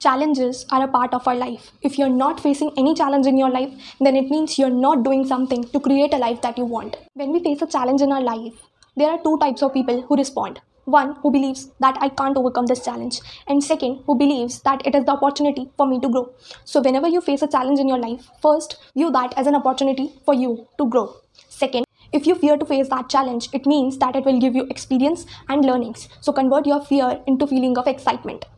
Challenges are a part of our life. If you're not facing any challenge in your life, then it means you're not doing something to create a life that you want. When we face a challenge in our life, there are two types of people who respond. One who believes that I can't overcome this challenge, and second who believes that it is the opportunity for me to grow. So, whenever you face a challenge in your life, first view that as an opportunity for you to grow. Second, if you fear to face that challenge, it means that it will give you experience and learnings. So, convert your fear into feeling of excitement.